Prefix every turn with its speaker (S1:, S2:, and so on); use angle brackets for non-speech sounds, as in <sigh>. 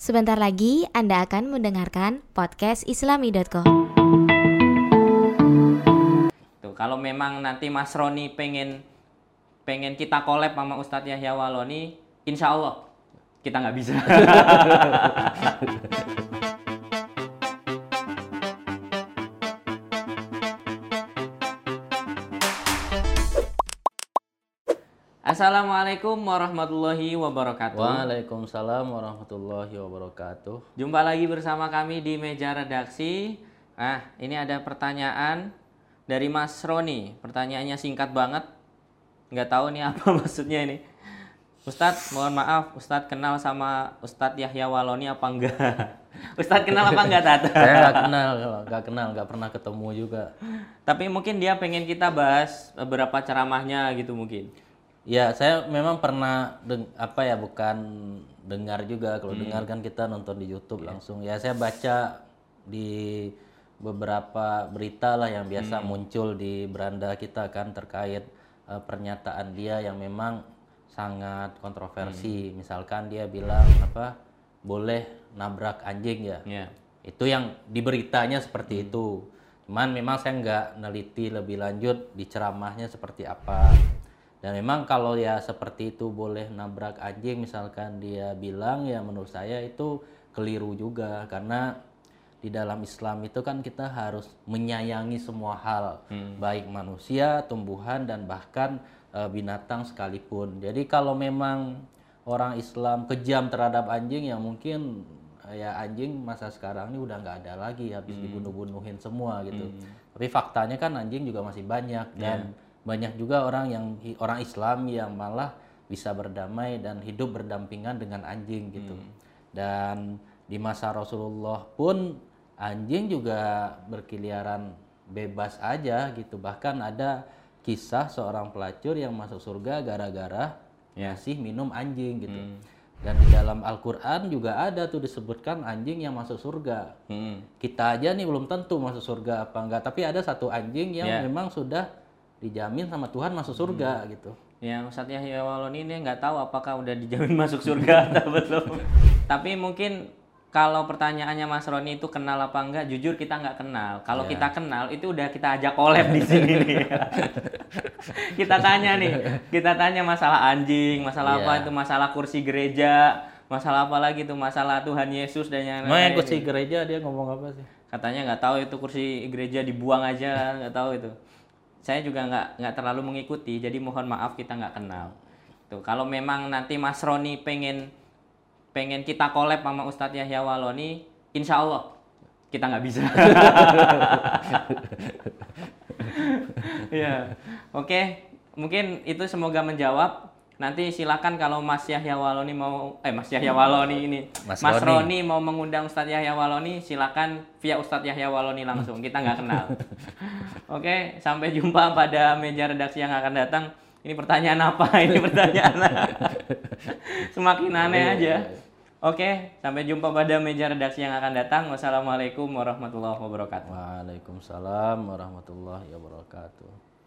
S1: Sebentar lagi Anda akan mendengarkan podcast islami.co.
S2: Tuh, kalau memang nanti Mas Roni pengen pengen kita collab sama Ustadz Yahya Waloni, insya Allah kita nggak bisa. <laughs> Assalamualaikum warahmatullahi wabarakatuh.
S3: Waalaikumsalam warahmatullahi wabarakatuh.
S2: Jumpa lagi bersama kami di meja redaksi. Nah, ini ada pertanyaan dari Mas Roni. Pertanyaannya singkat banget. Nggak tahu nih apa <laughs> maksudnya ini. Ustadz, mohon maaf, Ustadz kenal sama Ustadz Yahya Waloni apa enggak? <laughs> Ustadz kenal apa enggak, Tata? <laughs>
S3: Saya nggak kenal, nggak kenal, nggak pernah ketemu juga.
S2: Tapi mungkin dia pengen kita bahas beberapa ceramahnya gitu mungkin.
S3: Ya, saya memang pernah deng- apa ya bukan dengar juga. Kalau dengar kan kita nonton di YouTube langsung. Ya, saya baca di beberapa berita lah yang biasa muncul di beranda kita kan terkait eh, pernyataan dia yang memang sangat kontroversi. Misalkan dia bilang apa boleh nabrak anjing ya.
S2: Ya.
S3: Itu yang di beritanya seperti itu. Cuman memang saya nggak neliti lebih lanjut di ceramahnya seperti apa. Dan memang kalau ya seperti itu boleh nabrak anjing misalkan dia bilang ya menurut saya itu keliru juga. Karena di dalam Islam itu kan kita harus menyayangi semua hal. Baik manusia, tumbuhan dan bahkan eh, binatang sekalipun. Jadi kalau memang orang Islam kejam terhadap anjing ya mungkin eh, ya anjing masa sekarang ini udah nggak ada lagi. Habis dibunuh-bunuhin semua gitu. Tapi faktanya kan anjing juga masih banyak. Dan banyak juga orang yang orang Islam yang malah bisa berdamai dan hidup berdampingan dengan anjing gitu. Dan di masa Rasulullah pun anjing juga berkeliaran bebas aja gitu. Bahkan ada kisah seorang pelacur yang masuk surga gara-gara ngasih minum anjing gitu. Dan di dalam Al-Qur'an juga ada tuh disebutkan anjing yang masuk surga.
S2: Hmm.
S3: Kita aja nih belum tentu masuk surga apa enggak, tapi ada satu anjing yang
S2: Ya.
S3: memang sudah dijamin sama Tuhan masuk surga gitu.
S2: Ya, Ustadz Yahya Waloni ini nggak tahu apakah udah dijamin masuk surga <laughs> atau belum. Tapi mungkin kalau pertanyaannya Mas Roni itu kenal apa enggak, jujur kita nggak kenal. Kalau kita kenal itu udah kita ajak collab di sini nih. <laughs> kita tanya nih, kita tanya masalah anjing, masalah apa
S3: Iya.
S2: itu, masalah kursi gereja, masalah apa lagi tuh, masalah Tuhan Yesus dan yang
S3: yang
S2: lain-lain.
S3: kursi gereja dia ngomong apa sih?
S2: Katanya nggak tahu itu kursi gereja dibuang aja, nggak tahu itu. Saya juga nggak nggak terlalu mengikuti, jadi mohon maaf kita nggak kenal. Tuh, kalau memang nanti Mas Roni pengen pengen kita collab sama Ustadz Yahya Waloni, insya Allah kita nggak bisa. <laughs> ya, oke. Mungkin itu semoga menjawab. Nanti silakan kalau Mas Yahya Waloni mau, eh Mas Yahya Waloni ini,
S3: Mas
S2: Mas, Roni.
S3: Roni.
S2: mau mengundang Ustadz Yahya Waloni, silakan via Ustadz Yahya Waloni langsung. Kita nggak kenal. <laughs> Oke, sampai jumpa pada meja redaksi yang akan datang. Ini pertanyaan apa? <laughs> Ini pertanyaan <laughs> semakin aneh aja. Oke, sampai jumpa pada meja redaksi yang akan datang. Wassalamualaikum warahmatullahi wabarakatuh.
S3: Waalaikumsalam warahmatullahi wabarakatuh.